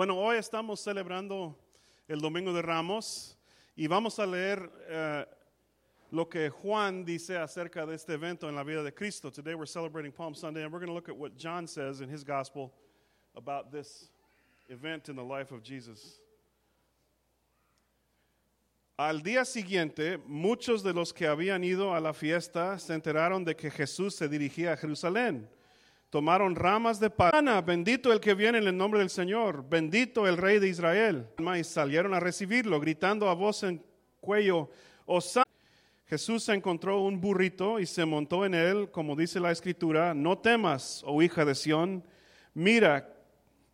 Bueno, hoy estamos celebrando el Domingo de Ramos y vamos a leer eh, lo que Juan dice acerca de este evento en la vida de Cristo. Today we're celebrating Palm Sunday and we're going to look at what John says in his gospel about this event in the life of Jesus. Al día siguiente, muchos de los que habían ido a la fiesta se enteraron de que Jesús se dirigía a Jerusalén. Tomaron ramas de pana, bendito el que viene en el nombre del Señor, bendito el Rey de Israel. Y salieron a recibirlo, gritando a voz en cuello. Jesús encontró un burrito y se montó en él, como dice la escritura, no temas, oh hija de Sión, mira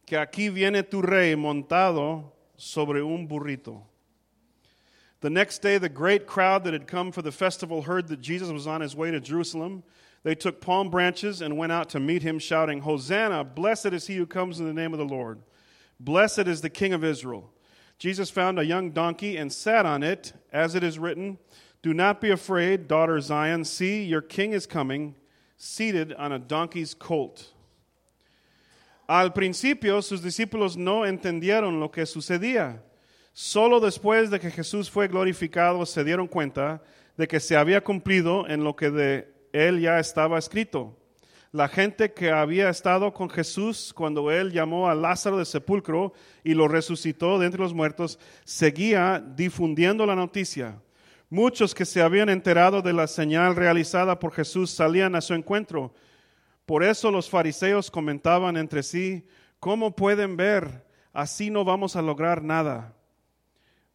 que aquí viene tu rey montado sobre un burrito. The next day, the great crowd that had come for the festival heard that Jesus was on his way to Jerusalem. They took palm branches and went out to meet him, shouting, Hosanna! Blessed is he who comes in the name of the Lord. Blessed is the King of Israel. Jesus found a young donkey and sat on it, as it is written, Do not be afraid, daughter Zion. See, your king is coming, seated on a donkey's colt. Al principio, sus discípulos no entendieron lo que sucedía. Solo después de que Jesús fue glorificado se dieron cuenta de que se había cumplido en lo que de él ya estaba escrito. La gente que había estado con Jesús cuando él llamó a Lázaro del sepulcro y lo resucitó de entre los muertos, seguía difundiendo la noticia. Muchos que se habían enterado de la señal realizada por Jesús salían a su encuentro. Por eso los fariseos comentaban entre sí, ¿cómo pueden ver? Así no vamos a lograr nada.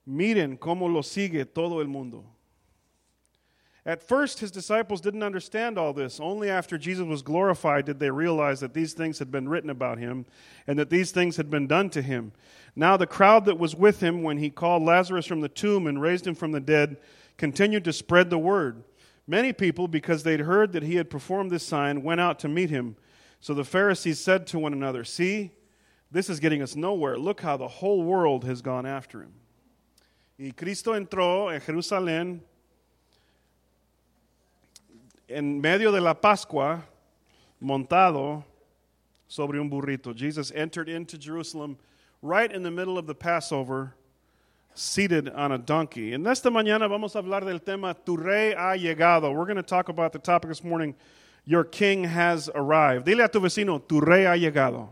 Miren cómo lo sigue todo el mundo. At first, his disciples didn't understand all this. Only after Jesus was glorified did they realize that these things had been written about him and that these things had been done to him. Now, the crowd that was with him when he called Lazarus from the tomb and raised him from the dead continued to spread the word. Many people, because they'd heard that he had performed this sign, went out to meet him. So the Pharisees said to one another, See, this is getting us nowhere. Look how the whole world has gone after him. Y Cristo entró en Jerusalén en medio de la Pascua, montado sobre un burrito. Jesus entered into Jerusalem right in the middle of the Passover, seated on a donkey. En esta mañana vamos a hablar del tema Tu rey ha llegado. We're going to talk about the topic this morning Your king has arrived. Dile a tu vecino, Tu rey ha llegado.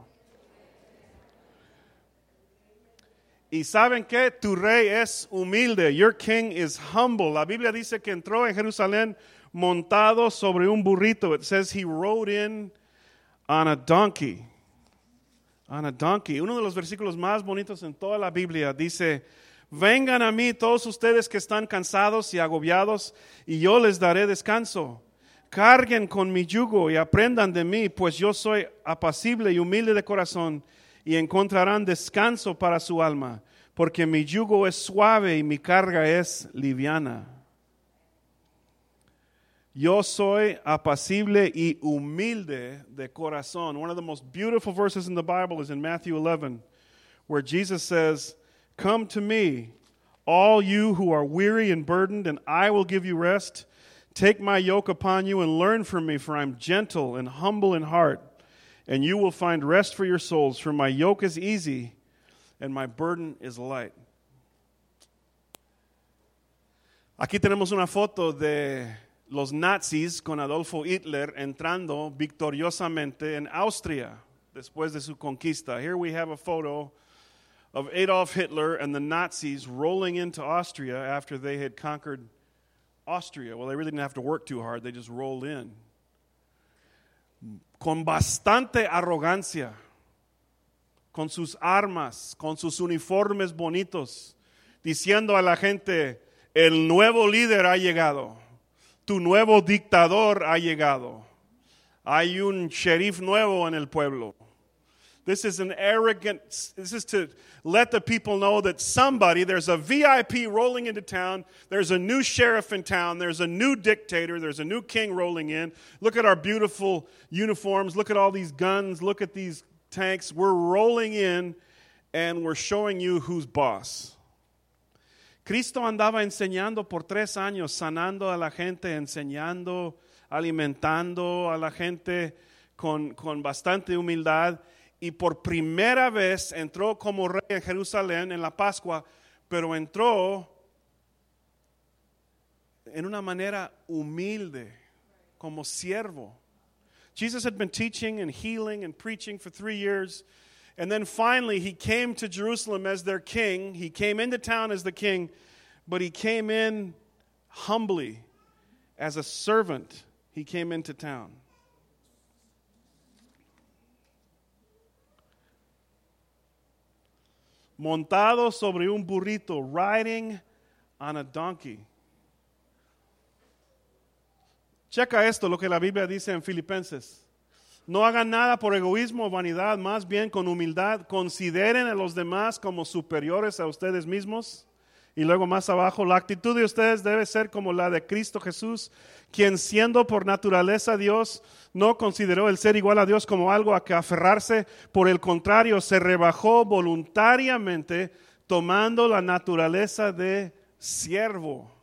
Y saben que tu rey es humilde. Your king is humble. La Biblia dice que entró en Jerusalén montado sobre un burrito. It says he rode in on a donkey. On a donkey. Uno de los versículos más bonitos en toda la Biblia dice, vengan a mí todos ustedes que están cansados y agobiados, y yo les daré descanso. Carguen con mi yugo y aprendan de mí, pues yo soy apacible y humilde de corazón, y encontrarán descanso para su alma, porque mi yugo es suave y mi carga es liviana. Yo soy apacible y humilde de corazón. One of the most beautiful verses in the Bible is in Matthew 11, where Jesus says, Come to me, all you who are weary and burdened, and I will give you rest. Take my yoke upon you and learn from me, for I'm gentle and humble in heart, and you will find rest for your souls. For my yoke is easy and my burden is light. Aquí tenemos una foto de los nazis con Adolfo Hitler entrando victoriosamente en Austria después de su conquista. Here we have a photo of Adolf Hitler and the Nazis rolling into Austria after they had conquered Austria. Well, they really didn't have to work too hard, they just rolled in. Con bastante arrogancia, con sus armas, con sus uniformes bonitos, diciendo a la gente, el nuevo líder ha llegado tu nuevo dictador ha llegado. Hay un sheriff nuevo en el pueblo. This is an arrogant, this is to let the people know that somebody, there's a VIP rolling into town, there's a new sheriff in town, there's a new dictator, there's a new king rolling in. Look at our beautiful uniforms, look at all these guns, look at these tanks. We're rolling in and we're showing you who's boss. Cristo andaba enseñando por tres años, sanando a la gente, enseñando, alimentando a la gente con, con bastante humildad. y por primera vez entró como rey en Jerusalén en la Pascua, pero entró en una manera humilde, como siervo. Jesus had been teaching and healing and preaching for three years. And then finally, he came to Jerusalem as their king. He came into town as the king, but he came in humbly as a servant. He came into town. Montado sobre un burrito, riding on a donkey. Checa esto, lo que la Biblia dice en Filipenses. No hagan nada por egoísmo o vanidad, más bien con humildad. Consideren a los demás como superiores a ustedes mismos. Y luego más abajo, la actitud de ustedes debe ser como la de Cristo Jesús, quien siendo por naturaleza Dios, no consideró el ser igual a Dios como algo a que aferrarse. Por el contrario, se rebajó voluntariamente tomando la naturaleza de siervo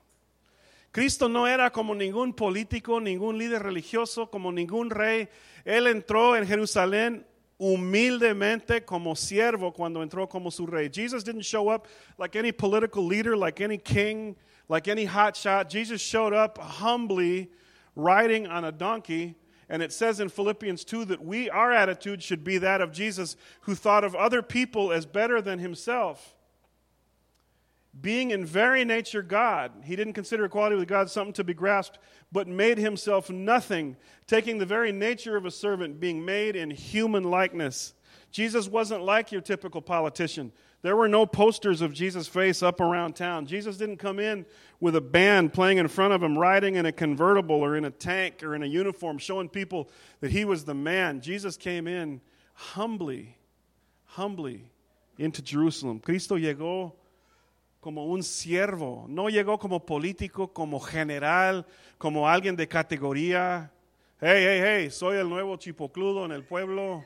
Cristo no era como ningún político, ningún líder religioso, como ningún rey. Él entró en Jerusalén humildemente como siervo cuando entró como su rey. Jesus didn't show up like any political leader, like any king, like any hotshot. Jesus showed up humbly riding on a donkey. And it says in Philippians 2 that we, our attitude should be that of Jesus, who thought of other people as better than himself being in very nature God, he didn't consider equality with God something to be grasped, but made himself nothing, taking the very nature of a servant, being made in human likeness. Jesus wasn't like your typical politician. There were no posters of Jesus' face up around town. Jesus didn't come in with a band playing in front of him, riding in a convertible or in a tank or in a uniform, showing people that he was the man. Jesus came in humbly, humbly into Jerusalem. Cristo llegó como un siervo, no llegó como político, como general, como alguien de categoría. Hey, hey, hey, soy el nuevo chipocludo en el pueblo.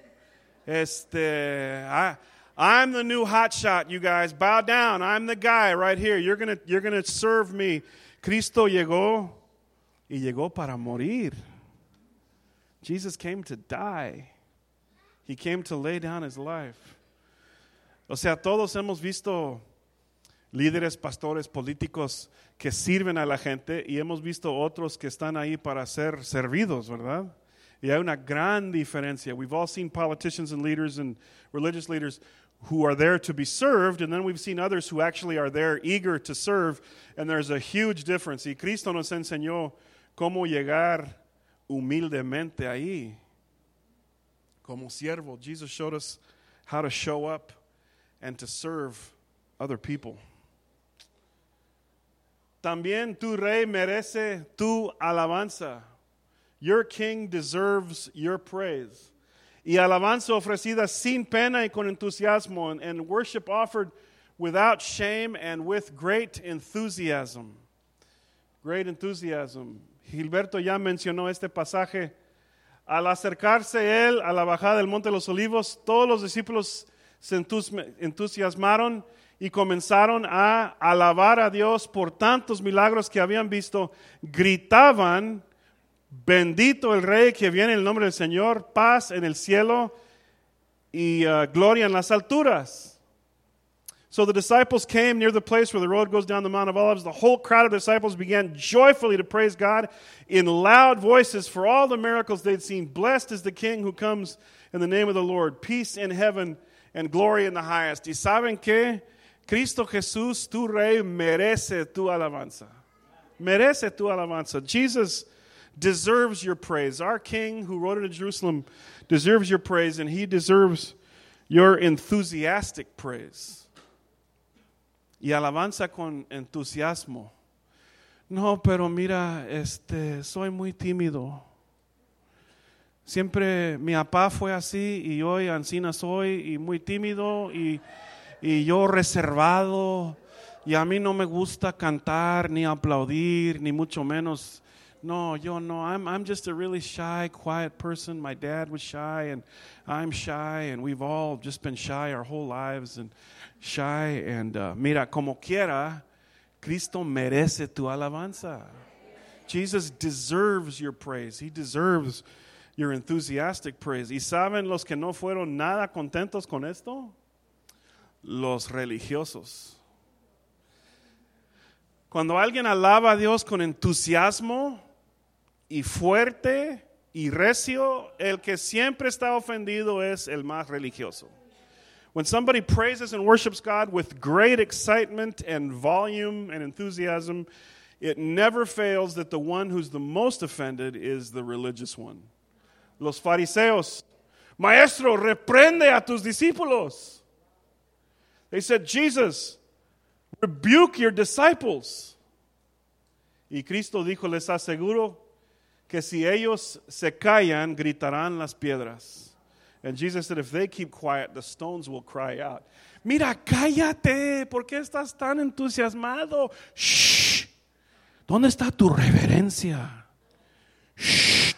Este, I, I'm the new hotshot, you guys. Bow down. I'm the guy right here. You're gonna, you're gonna serve me. Cristo llegó y llegó para morir. Jesus came to die. He came to lay down his life. O sea, todos hemos visto líderes, pastores, políticos que sirven a la gente y hemos visto otros que están ahí para ser servidos, ¿verdad? Y hay una gran diferencia. We've all seen politicians and leaders and religious leaders who are there to be served, and then we've seen others who actually are there eager to serve, and there's a huge difference. Y Cristo nos enseñó cómo llegar humildemente ahí, como siervo. Jesus showed us how to show up and to serve other people. También tu rey merece tu alabanza. Your king deserves your praise. Y alabanza ofrecida sin pena y con entusiasmo, and, worship offered without shame and with great enthusiasm. Great enthusiasm. Gilberto ya mencionó este pasaje. Al acercarse él a la bajada del Monte de los Olivos, todos los discípulos se entusiasmaron y comenzaron a alabar a Dios por tantos milagros que habían visto, gritaban, bendito el Rey que viene en el nombre del Señor, paz en el cielo y uh, gloria en las alturas. So the disciples came near the place where the road goes down the Mount of Olives. The whole crowd of disciples began joyfully to praise God in loud voices for all the miracles they'd seen. Blessed is the King who comes in the name of the Lord. Peace in heaven and glory in the highest. ¿Y saben qué? Cristo Jesús, tu Rey, merece tu alabanza. Merece tu alabanza. Jesus deserves your praise. Our King who rode into Jerusalem deserves your praise, and he deserves your enthusiastic praise. Y alabanza con entusiasmo. No, pero mira, este, soy muy tímido. Siempre mi papá fue así y hoy Ancina soy y muy tímido y y yo reservado y a mí no me gusta cantar ni aplaudir ni mucho menos. No, yo no. I'm, I'm just a really shy, quiet person. My dad was shy, and I'm shy, and we've all just been shy our whole lives and shy. And uh, mira, como quiera, Cristo merece tu alabanza. Jesus deserves your praise. He deserves your enthusiastic praise. ¿Y saben los que no fueron nada contentos con esto? Los religiosos. Cuando alguien alaba a Dios con entusiasmo y fuerte y recio, el que siempre está ofendido es el más religioso. When somebody praises and worships God with great excitement and volume and enthusiasm, it never fails that the one who's the most offended is the religious one. Los fariseos, Maestro, reprende a tus discípulos. They said, Jesus, rebuke your disciples. Y Cristo dijo, les aseguro que si ellos se callan, gritarán las piedras. And Jesus said, if they keep quiet, the stones will cry out. Mira, cállate, ¿por qué estás tan entusiasmado? Shh. ¿Dónde está tu reverencia? Shh.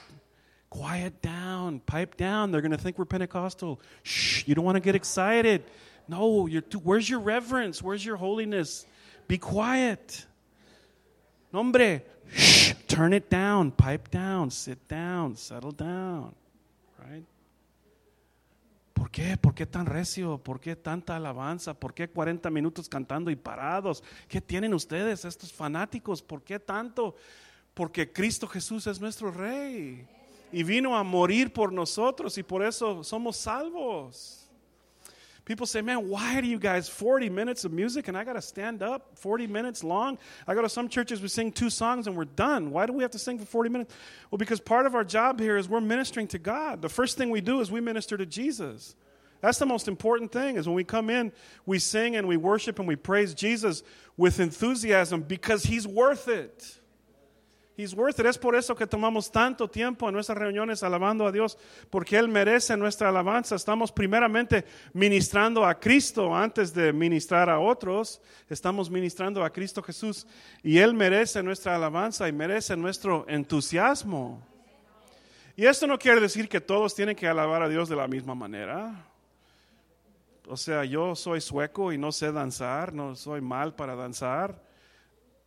Quiet down, pipe down. They're going to think we're Pentecostal. Shh. You don't want to get excited. No, you're too, where's your reverence? Where's your holiness? Be quiet. Hombre, shh. Turn it down, pipe down, sit down, settle down. Right? ¿Por qué? ¿Por qué tan recio? ¿Por qué tanta alabanza? ¿Por qué 40 minutos cantando y parados? ¿Qué tienen ustedes, estos fanáticos? ¿Por qué tanto? Porque Cristo Jesús es nuestro Rey y vino a morir por nosotros y por eso somos salvos. People say, man, why do you guys 40 minutes of music and I got to stand up 40 minutes long? I go to some churches, we sing two songs and we're done. Why do we have to sing for 40 minutes? Well, because part of our job here is we're ministering to God. The first thing we do is we minister to Jesus. That's the most important thing is when we come in, we sing and we worship and we praise Jesus with enthusiasm because he's worth it. He's worth it. Es por eso que tomamos tanto tiempo en nuestras reuniones alabando a Dios, porque Él merece nuestra alabanza. Estamos primeramente ministrando a Cristo antes de ministrar a otros. Estamos ministrando a Cristo Jesús y Él merece nuestra alabanza y merece nuestro entusiasmo. Y esto no quiere decir que todos tienen que alabar a Dios de la misma manera. O sea, yo soy sueco y no sé danzar, no soy mal para danzar.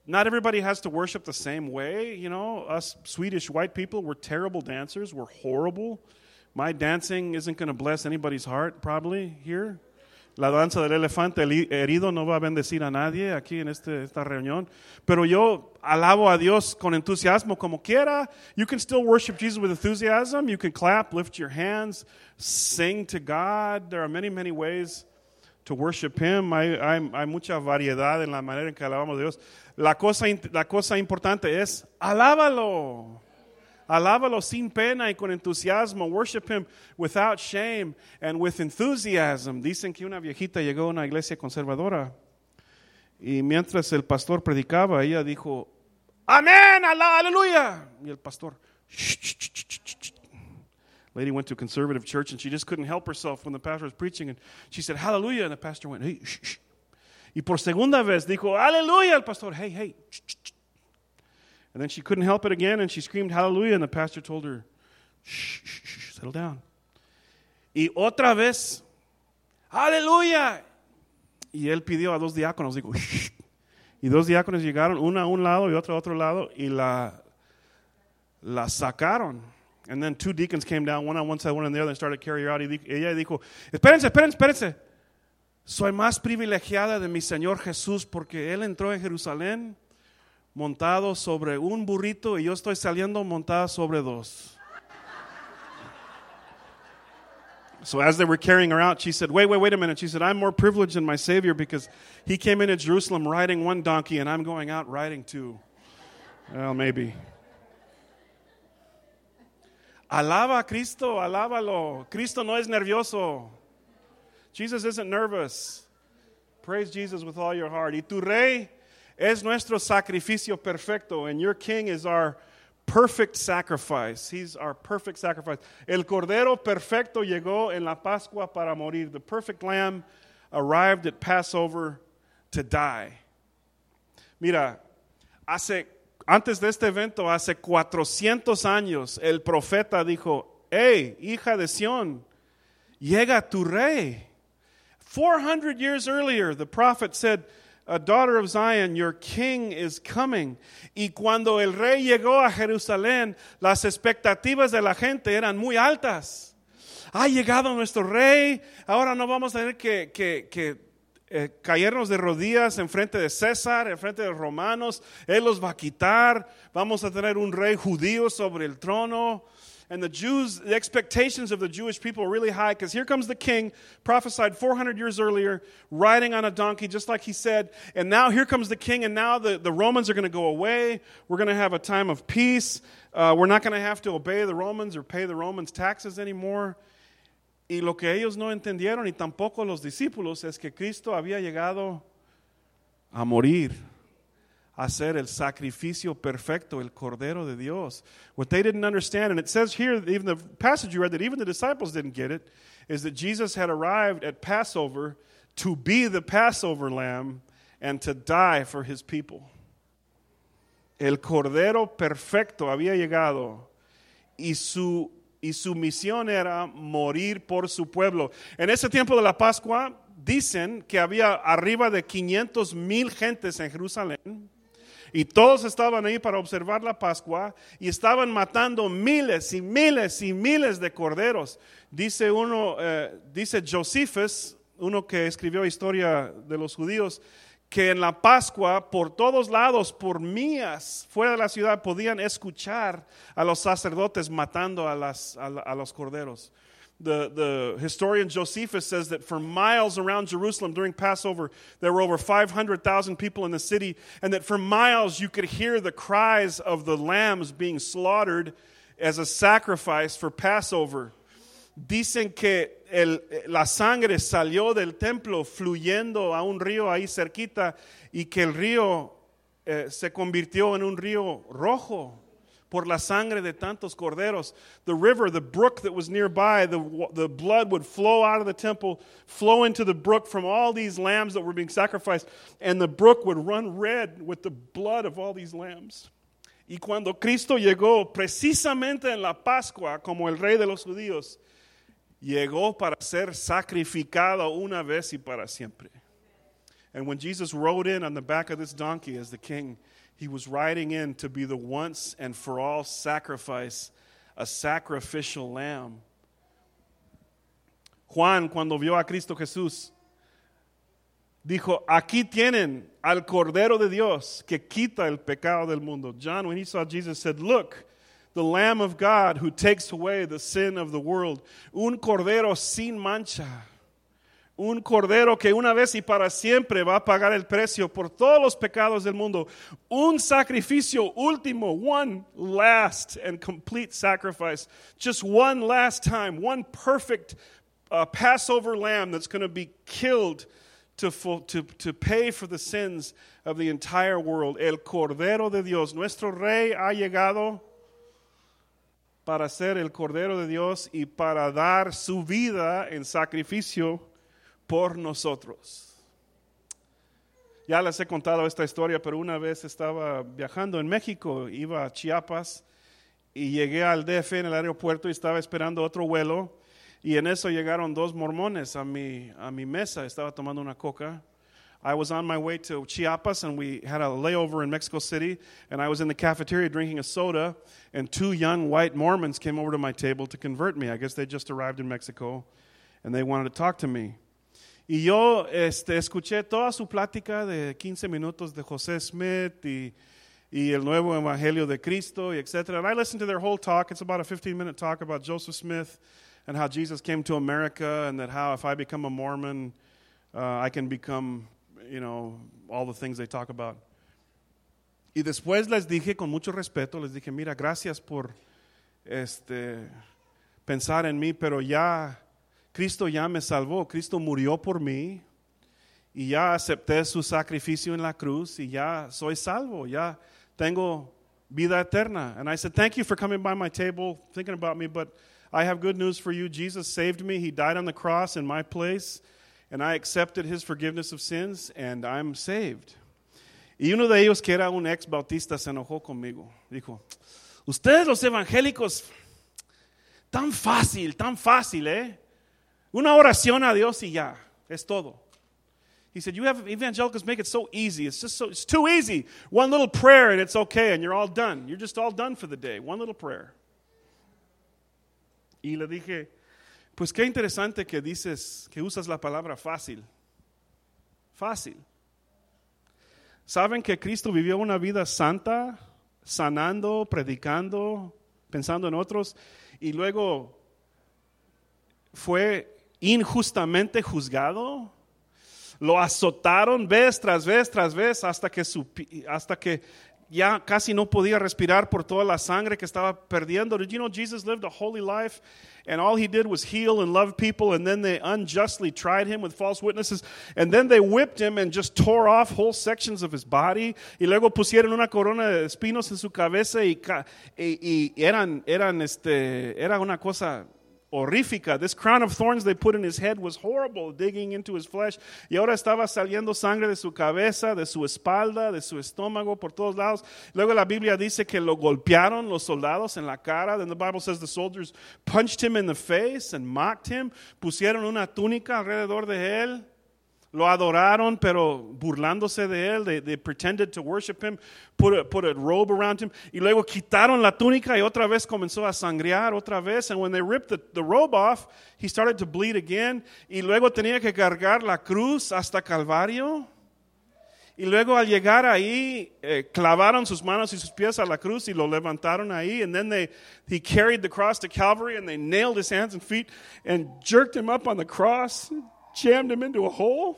Not everybody has to worship the same way. You know, us Swedish white people, we're terrible dancers. We're horrible. My dancing isn't going to bless anybody's heart, probably, here. La danza del elefante herido no va a bendecir a nadie aquí en este, esta reunión. Pero yo alabo a Dios con entusiasmo como quiera. You can still worship Jesus with enthusiasm. You can clap, lift your hands, sing to God. There are many, many ways to worship Him. Hay, mucha variedad en la manera en que alabamos a Dios. La cosa, la cosa importante es, alábalo. Alábalo sin pena y con entusiasmo. Worship Him without shame and with enthusiasm. Dicen que una viejita llegó a una iglesia conservadora y mientras el pastor predicaba, ella dijo, Amén, aleluya. Y el pastor, shh, shh, shh, Lady went to a conservative church and she just couldn't help herself when the pastor was preaching. And she said, Hallelujah. And the pastor went, Hey, shh, shh. Y por segunda vez dijo, Hallelujah. El pastor, Hey, hey. Shh, shh, shh. And then she couldn't help it again and she screamed, Hallelujah. And the pastor told her, Shh, shh, shh, settle down. Y otra vez, Hallelujah. Y él pidió a dos diáconos, dijo, Shh. Y dos diáconos llegaron, uno a un lado y otro a otro lado, y la, la sacaron. And then two deacons came down, one on one side, one on the other, and started carrying her out. Ella dijo, espérense, espérense, espérense. Soy más privilegiada de mi Señor Jesús porque Él entró en Jerusalén montado sobre un burrito y yo estoy saliendo montada sobre dos. So as they were carrying her out, she said, Wait, wait, wait a minute. She said, I'm more privileged than my Savior because he came into Jerusalem riding one donkey and I'm going out riding two. Well, maybe. Alaba a Cristo, alábalo. Cristo no es nervioso. Jesus isn't nervous. Praise Jesus with all your heart. Y tu rey es nuestro sacrificio perfecto, and your king is our perfect sacrifice. He's our perfect sacrifice. El cordero perfecto llegó en la Pascua para morir. The perfect lamb arrived at Passover to die. Mira, hace Antes de este evento, hace 400 años, el profeta dijo, hey, hija de Sión, llega tu rey. 400 years earlier, the prophet said, a daughter of Zion, your king is coming. Y cuando el rey llegó a Jerusalén, las expectativas de la gente eran muy altas. Ha llegado nuestro rey, ahora no vamos a tener que, que, que eh, caernos de rodillas en frente de César, en frente de los romanos, Él los va a quitar, vamos a tener un rey judío sobre el trono. And the Jews, the expectations of the Jewish people are really high because here comes the king, prophesied 400 years earlier, riding on a donkey, just like he said. And now here comes the king, and now the, the Romans are going to go away. We're going to have a time of peace. Uh, we're not going to have to obey the Romans or pay the Romans taxes anymore. Y lo que ellos no entendieron, y tampoco los discípulos, es que Cristo había llegado a morir a hacer el sacrificio perfecto, el Cordero de Dios. What they didn't understand, and it says here, even the passage you read that even the disciples didn't get it, is that Jesus had arrived at Passover to be the Passover lamb and to die for his people. El Cordero perfecto había llegado y su, y su misión era morir por su pueblo. En ese tiempo de la Pascua, dicen que había arriba de 500 mil gentes en Jerusalén y todos estaban ahí para observar la Pascua y estaban matando miles y miles y miles de corderos. Dice uno, eh, dice Josephus, uno que escribió historia de los judíos, que en la Pascua, por todos lados, por mías, fuera de la ciudad, podían escuchar a los sacerdotes matando a, las, a, a los corderos the, the historian Josephus says that for miles around Jerusalem during Passover, there were over 500,000 people in the city, and that for miles you could hear the cries of the lambs being slaughtered as a sacrifice for Passover. Dicen que el, la sangre salió del templo fluyendo a un río ahí cerquita y que el río eh, se convirtió en un río rojo por la sangre de tantos corderos. The river, the brook that was nearby, the, the blood would flow out of the temple, flow into the brook from all these lambs that were being sacrificed, and the brook would run red with the blood of all these lambs. Y cuando Cristo llegó precisamente en la Pascua como el rey de los judíos, llegó para ser sacrificado una vez y para siempre. And when Jesus rode in on the back of this donkey as the king, he was riding in to be the once and for all sacrifice, a sacrificial lamb. Juan, cuando vio a Cristo Jesús, dijo, aquí tienen al Cordero de Dios que quita el pecado del mundo. John, when he saw Jesus, said, Look, the Lamb of God who takes away the sin of the world. Un Cordero sin mancha un cordero que una vez y para siempre va a pagar el precio por todos los pecados del mundo. Un sacrificio último, one last and complete sacrifice. Just one last time, one perfect uh, Passover lamb that's going to be killed to, to, to pay for the sins of the entire world. El Cordero de Dios, nuestro Rey ha llegado para ser el Cordero de Dios y para dar su vida en sacrificio por nosotros. Ya les he contado esta historia, pero una vez estaba viajando en México, iba a Chiapas y llegué al DF en el aeropuerto y estaba esperando otro vuelo y en eso llegaron dos mormones a mi, a mi mesa, estaba tomando una coca. I was on my way to Chiapas and we had a layover in Mexico City and I was in the cafeteria drinking a soda and two young white Mormons came over to my table to convert me. I guess they just arrived in Mexico and they wanted to talk to me. Y yo este, escuché toda su plática de 15 minutos de José Smith y, y el nuevo evangelio de Cristo, y etc. And I listened to their whole talk. It's about a 15 minute talk about Joseph Smith and how Jesus came to America, and that how if I become a Mormon, uh, I can become, you know, all the things they talk about. Y después les dije con mucho respeto, les dije, mira, gracias por este, pensar en mí, pero ya Cristo ya me salvó, Cristo murió por mí y ya acepté su sacrificio en la cruz y ya soy salvo, ya tengo vida eterna. And I said, Thank you for coming by my table, thinking about me, but I have good news for you. Jesus saved me, He died on the cross in my place, and I accepted His forgiveness of sins, and I'm saved. Y uno de ellos, que era un ex bautista, se enojó conmigo. Dijo, Ustedes los evangélicos, tan fácil, tan fácil, ¿eh? Una oración a Dios y ya, es todo. He said, You have evangelicals make it so easy. It's just so, it's too easy. One little prayer and it's okay, and you're all done. You're just all done for the day. One little prayer. Y le dije, Pues qué interesante que dices, que usas la palabra fácil. Fácil. ¿Saben que Cristo vivió una vida santa, sanando, predicando, pensando en otros, y luego fue injustamente juzgado? Lo azotaron vez tras vez tras vez hasta que, hasta que ya casi no podía respirar por toda la sangre que estaba perdiendo. Did you know Jesus lived a holy life and all he did was heal and love people and then they unjustly tried him with false witnesses and then they whipped him and just tore off whole sections of his body y luego pusieron una corona de espinos en su cabeza y, y, y eran, eran este, era una cosa horrífica. This crown of thorns they put in his head was horrible, digging into his flesh. Y ahora estaba saliendo sangre de su cabeza, de su espalda, de su estómago, por todos lados. Luego la Biblia dice que lo golpearon los soldados en la cara. Then the Bible says the soldiers punched him in the face and mocked him. Pusieron una túnica alrededor de él. Lo adoraron, pero burlándose de él. They, they pretended to worship him, put a, put a robe around him. Y luego quitaron la túnica y otra vez comenzó a sangrear, otra vez. And when they ripped the, the robe off, he started to bleed again. Y luego tenía que cargar la cruz hasta Calvario. Y luego al llegar ahí, eh, clavaron sus manos y sus pies a la cruz y lo levantaron ahí. And then they, he carried the cross to Calvary and they nailed his hands and feet and jerked him up on the cross, jammed him into a hole.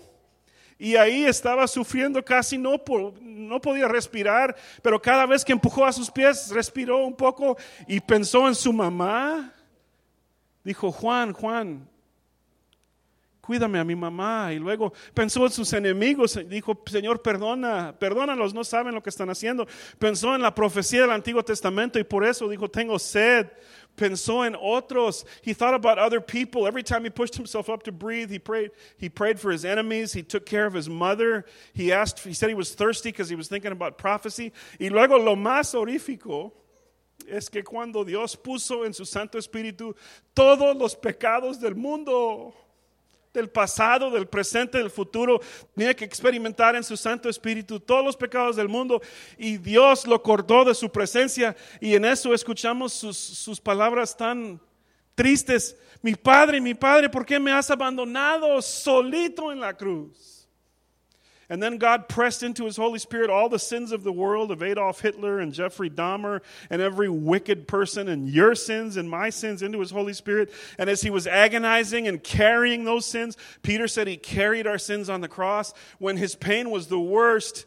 Y ahí estaba sufriendo, casi no, no podía respirar, pero cada vez que empujó a sus pies, respiró un poco y pensó en su mamá. Dijo, Juan, Juan, cuídame a mi mamá. Y luego pensó en sus enemigos, dijo, Señor, perdona, perdónalos, no saben lo que están haciendo. Pensó en la profecía del Antiguo Testamento y por eso dijo, tengo sed pensó en otros. He thought about other people. Every time he pushed himself up to breathe, he prayed, he prayed for his enemies. He took care of his mother. He asked, he said he was thirsty because he was thinking about prophecy. Y luego lo más horífico es que cuando Dios puso en su Santo Espíritu todos los pecados del mundo, del pasado, del presente, del futuro, tenía que experimentar en su Santo Espíritu todos los pecados del mundo y Dios lo cortó de su presencia y en eso escuchamos sus, sus palabras tan tristes. Mi Padre, mi Padre, ¿por qué me has abandonado solito en la cruz? And then God pressed into his Holy Spirit all the sins of the world of Adolf Hitler and Jeffrey Dahmer and every wicked person and your sins and my sins into his Holy Spirit. And as he was agonizing and carrying those sins, Peter said he carried our sins on the cross. When his pain was the worst,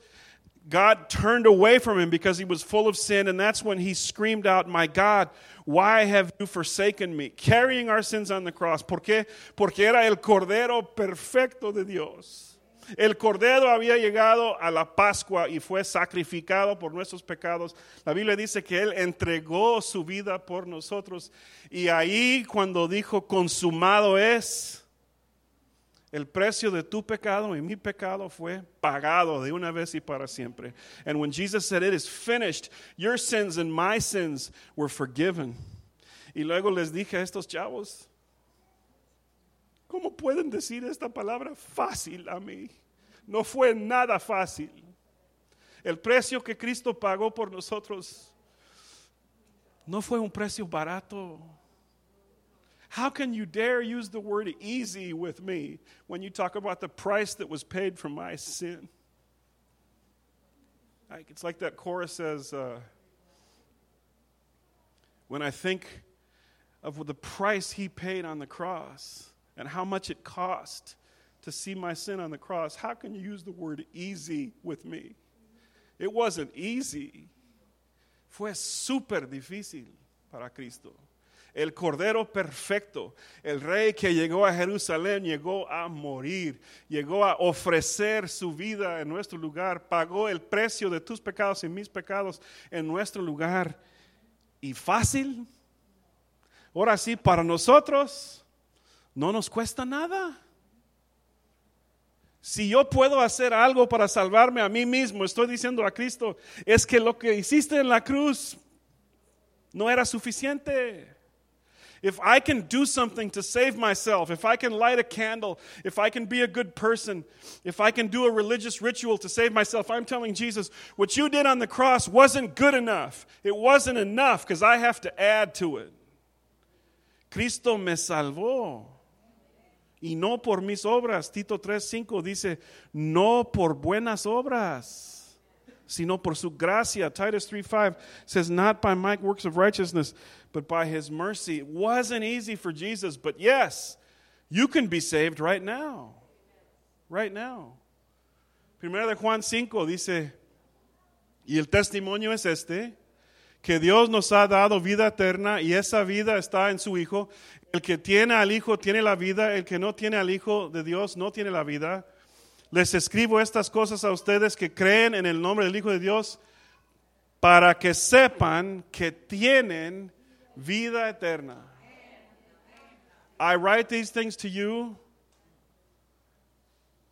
God turned away from him because he was full of sin. And that's when he screamed out, My God, why have you forsaken me? Carrying our sins on the cross. ¿Por qué? Porque era el Cordero perfecto de Dios El cordero había llegado a la Pascua y fue sacrificado por nuestros pecados. La Biblia dice que Él entregó su vida por nosotros. Y ahí cuando dijo, consumado es, el precio de tu pecado y mi pecado fue pagado de una vez y para siempre. And when Jesus said, it is finished, your sins and my sins were forgiven. Y luego les dije a estos chavos, ¿Cómo pueden decir esta palabra fácil a mí? No fue nada fácil. El precio que Cristo pagó por nosotros no fue un precio barato. How can you dare use the word easy with me when you talk about the price that was paid for my sin? It's like that chorus says, uh, when I think of the price he paid on the cross, and how much it cost to see my sin on the cross, how can you use the word easy with me? It wasn't easy. Fue súper difícil para Cristo. El Cordero Perfecto, el Rey que llegó a Jerusalén, llegó a morir, llegó a ofrecer su vida en nuestro lugar, pagó el precio de tus pecados y mis pecados en nuestro lugar. ¿Y fácil? Ahora sí, para nosotros no nos cuesta nada. Si yo puedo hacer algo para salvarme a mí mismo, estoy diciendo a Cristo, es que lo que hiciste en la cruz no era suficiente. If I can do something to save myself, if I can light a candle, if I can be a good person, if I can do a religious ritual to save myself, I'm telling Jesus, what you did on the cross wasn't good enough. It wasn't enough because I have to add to it. Cristo me salvó. Y no por mis obras. Tito 3:5 dice, no por buenas obras, sino por su gracia. Titus 3:5 says, not by my works of righteousness, but by his mercy. It wasn't easy for Jesus, but yes, you can be saved right now. Right now. Primero de Juan 5 dice, y el testimonio es este, que Dios nos ha dado vida eterna y esa vida está en su Hijo. El que tiene al Hijo tiene la vida, el que no tiene al Hijo de Dios no tiene la vida. Les escribo estas cosas a ustedes que creen en el nombre del Hijo de Dios para que sepan que tienen vida eterna. I write these things to you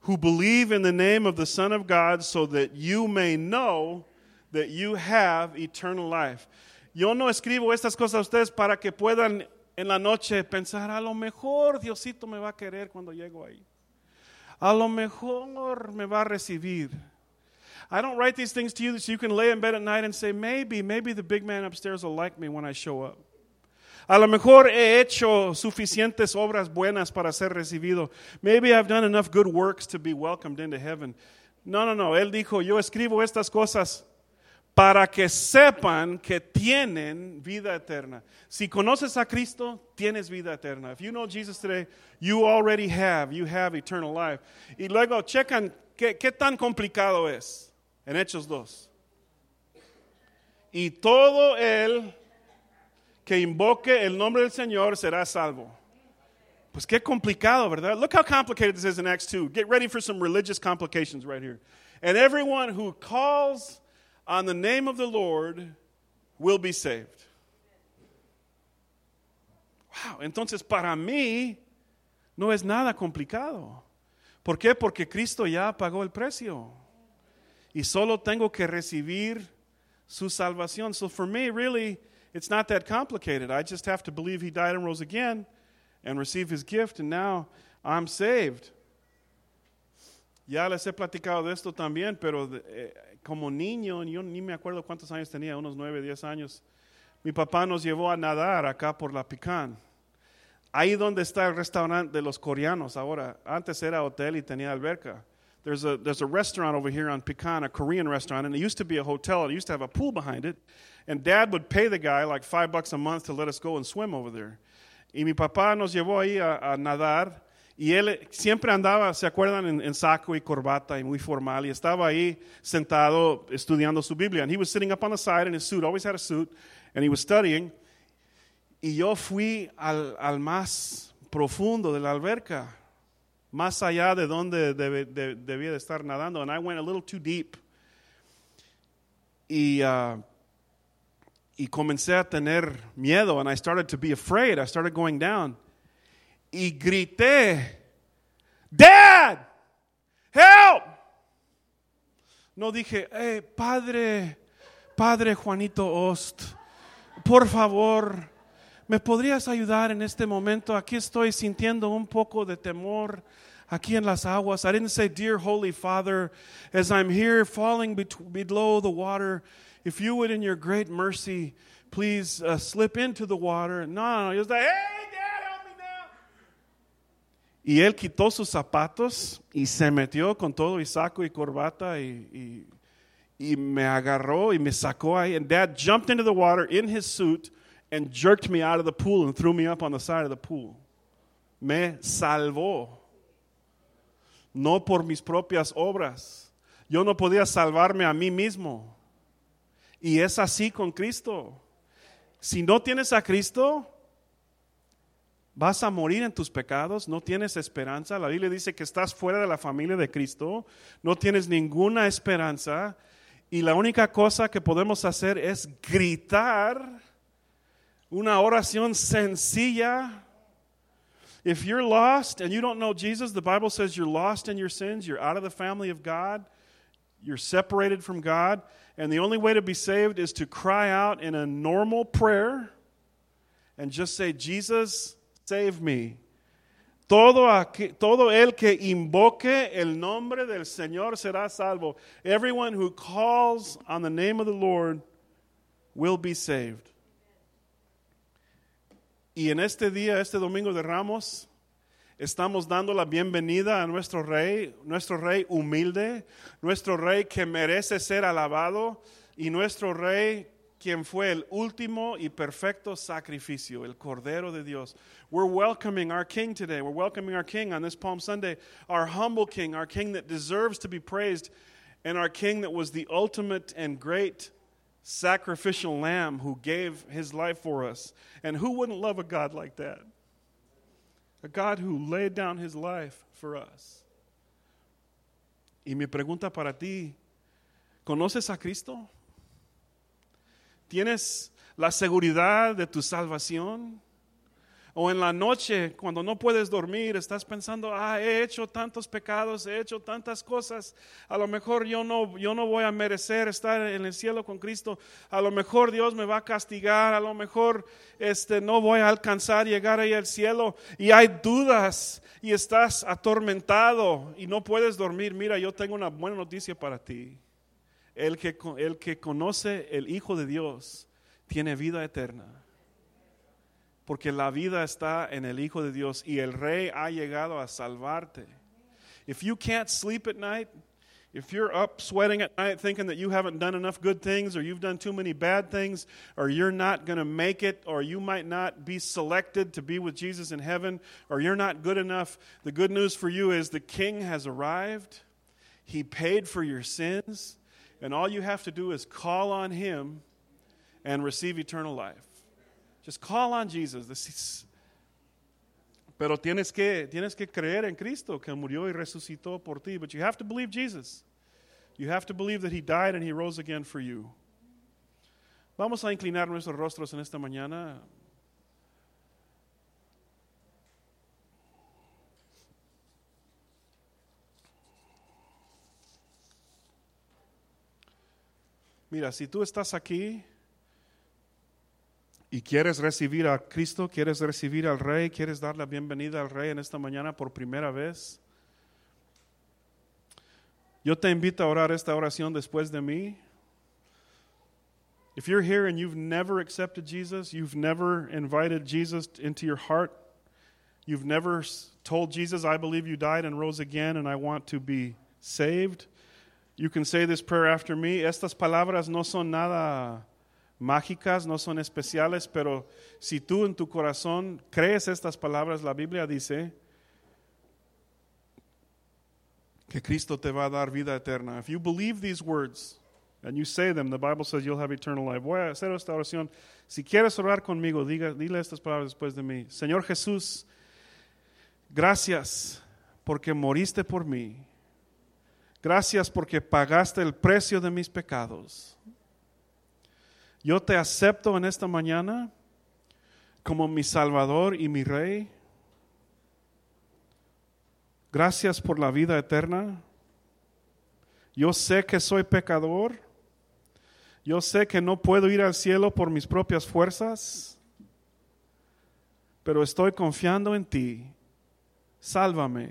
who believe in the name of the Son of God so that you may know that you have eternal life. Yo no escribo estas cosas a ustedes para que puedan en la noche pensar, a lo mejor Diosito me va a querer cuando llego ahí. A lo mejor me va a recibir. I don't write these things to you so you can lay in bed at night and say, maybe, maybe the big man upstairs will like me when I show up. A lo mejor he hecho suficientes obras buenas para ser recibido. Maybe I've done enough good works to be welcomed into heaven. No, no, no. Él dijo, yo escribo estas cosas para que sepan que tienen vida eterna. Si conoces a Cristo, tienes vida eterna. If you know Jesus today, you already have, you have eternal life. Y luego checan qué, qué tan complicado es en Hechos 2. Y todo el que invoque el nombre del Señor será salvo. Pues qué complicado, ¿verdad? Look how complicated this is in Acts 2. Get ready for some religious complications right here. And everyone who calls on the name of the Lord will be saved. Wow, entonces para mí no es nada complicado. ¿Por qué? Porque Cristo ya pagó el precio. Y solo tengo que recibir su salvación. So for me, really, it's not that complicated. I just have to believe he died and rose again and receive his gift, and now I'm saved. Ya les he platicado de esto también, pero eh, como niño, yo ni me acuerdo cuántos años tenía, unos nueve, diez años, mi papá nos llevó a nadar acá por la Picán. Ahí donde está el restaurante de los coreanos ahora. Antes era hotel y tenía alberca. There's a, there's a restaurant over here on Pecan, a Korean restaurant, and it used to be a hotel. It used to have a pool behind it. And dad would pay the guy like five bucks a month to let us go and swim over there. Y mi papá nos llevó ahí a nadar. Y él siempre andaba, ¿se acuerdan? En, saco y corbata y muy formal. Y estaba ahí sentado estudiando su Biblia. And he was sitting up on the side in his suit, always had a suit. And he was studying. Y yo fui al, al más profundo de la alberca. Más allá de donde debía de estar nadando. And I went a little too deep. Y... Uh, y comencé a tener miedo and I started to be afraid. I started going down. Y grité, Dad, help. No dije, hey, padre, padre Juanito Ost, por favor, ¿me podrías ayudar en este momento? Aquí estoy sintiendo un poco de temor aquí en las aguas. I didn't say, Dear Holy Father, as I'm here falling below the water, if you would, in your great mercy, please uh, slip into the water. No, no, was like, hey, Dad, help me now. Y él quitó sus zapatos y se metió con todo y saco y corbata y, y, me agarró y me sacó ahí. And Dad jumped into the water in his suit and jerked me out of the pool and threw me up on the side of the pool. Me salvó. No por mis propias obras. Yo no podía salvarme a mí mismo. Y es así con Cristo. Si no tienes a Cristo, vas a morir en tus pecados, no tienes esperanza. La Biblia dice que estás fuera de la familia de Cristo, no tienes ninguna esperanza. Y la única cosa que podemos hacer es gritar una oración sencilla. If you're lost and you don't know Jesus, the Bible says you're lost in your sins, you're out of the family of God, you're separated from God. And the only way to be saved is to cry out in a normal prayer and just say, Jesus, save me. Todo, aqu- todo el que invoque el nombre del Señor será salvo. Everyone who calls on the name of the Lord will be saved. Y en este día, este domingo de Ramos, estamos dando la bienvenida a nuestro rey, nuestro rey humilde, nuestro rey que merece ser alabado y nuestro rey quien fue el último y perfecto sacrificio, el Cordero de Dios. We're welcoming our King today. We're welcoming our King on this Palm Sunday, our humble King, our King that deserves to be praised, and our King that was the ultimate and great sacrificial lamb who gave his life for us. And who wouldn't love a God like that? A God who laid down his life for us. Y mi pregunta para ti, ¿conoces a Cristo? ¿Tienes la seguridad de tu salvación? O en la noche, cuando no puedes dormir, estás pensando, ah, he hecho tantos pecados, he hecho tantas cosas, a lo mejor yo no, yo no voy a merecer estar en el cielo con Cristo, a lo mejor Dios me va a castigar, a lo mejor este, no voy a alcanzar llegar ahí al cielo, y hay dudas, y estás atormentado, y no puedes dormir. Mira, yo tengo una buena noticia para ti. El que, el que conoce el Hijo de Dios tiene vida eterna porque la vida está en el Hijo de Dios y el Rey ha llegado a salvarte. If you can't sleep at night, if you're up sweating at night thinking that you haven't done enough good things or you've done too many bad things or you're not going to make it or you might not be selected to be with Jesus in heaven or you're not good enough, the good news for you is the King has arrived. He paid for your sins and all you have to do is call on him and receive eternal life. Just call on Jesus. This is- Pero tienes que, tienes que creer en Cristo que murió y resucitó por ti. But you have to believe Jesus. You have to believe that He died and He rose again for you. Vamos a inclinar nuestros rostros en esta mañana. Mira, si tú estás aquí y quieres recibir a Cristo, quieres recibir al Rey, quieres dar la bienvenida al Rey en esta mañana por primera vez, yo te invito a orar esta oración después de mí. If you're here and you've never accepted Jesus, you've never invited Jesus into your heart, you've never told Jesus, I believe you died and rose again and I want to be saved, you can say this prayer after me. Estas palabras no son nada mágicas, no son especiales, pero si tú en tu corazón crees estas palabras, la Biblia dice que Cristo te va a dar vida eterna. If you believe these words and you say them, the Bible says you'll have eternal life. Voy a hacer esta oración. Si quieres orar conmigo, diga, dile estas palabras después de mí. Señor Jesús, gracias porque moriste por mí. Gracias porque pagaste el precio de mis pecados. Yo te acepto en esta mañana como mi Salvador y mi Rey. Gracias por la vida eterna. Yo sé que soy pecador. Yo sé que no puedo ir al cielo por mis propias fuerzas. Pero estoy confiando en ti. Sálvame.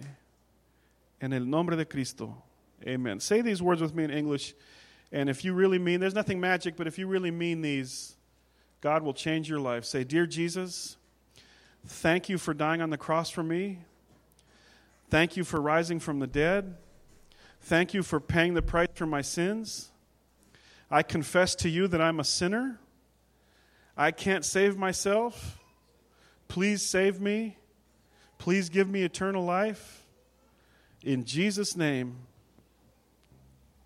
En el nombre de Cristo. Amen. Say these words with me in English. And if you really mean, there's nothing magic, but if you really mean these, God will change your life. Say, Dear Jesus, thank you for dying on the cross for me. Thank you for rising from the dead. Thank you for paying the price for my sins. I confess to you that I'm a sinner. I can't save myself. Please save me. Please give me eternal life. In Jesus' name,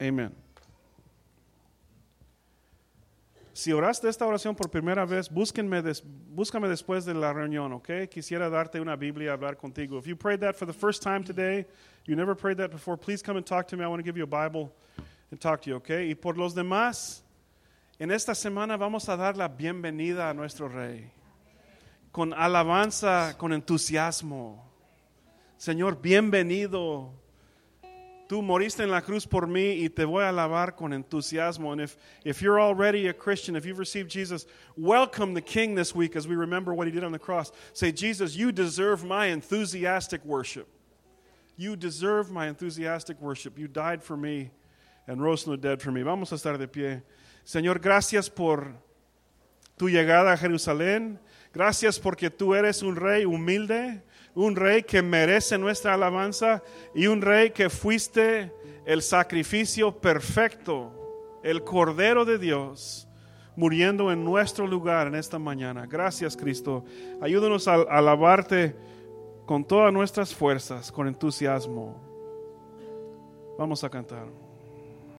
amen. Si oraste esta oración por primera vez, búsquenme búscame después de la reunión, ¿ok? Quisiera darte una Biblia, hablar contigo. If you prayed that for the first time today, you never prayed that before, please come and talk to me. I want to give you a Bible and talk to you, ¿ok? Y por los demás, en esta semana vamos a dar la bienvenida a nuestro Rey. Con alabanza, con entusiasmo. Señor, bienvenido. Tú moriste en la cruz por mí y te voy a alabar con entusiasmo. And if, if you're already a Christian, if you've received Jesus, welcome the King this week as we remember what he did on the cross. Say, Jesus, you deserve my enthusiastic worship. You deserve my enthusiastic worship. You died for me and rose from the dead for me. Vamos a estar de pie. Señor, gracias por tu llegada a Jerusalén. Gracias porque tú eres un rey humilde, un rey que merece nuestra alabanza y un rey que fuiste el sacrificio perfecto, el Cordero de Dios, muriendo en nuestro lugar en esta mañana. Gracias Cristo. Ayúdanos a alabarte con todas nuestras fuerzas, con entusiasmo. Vamos a cantar.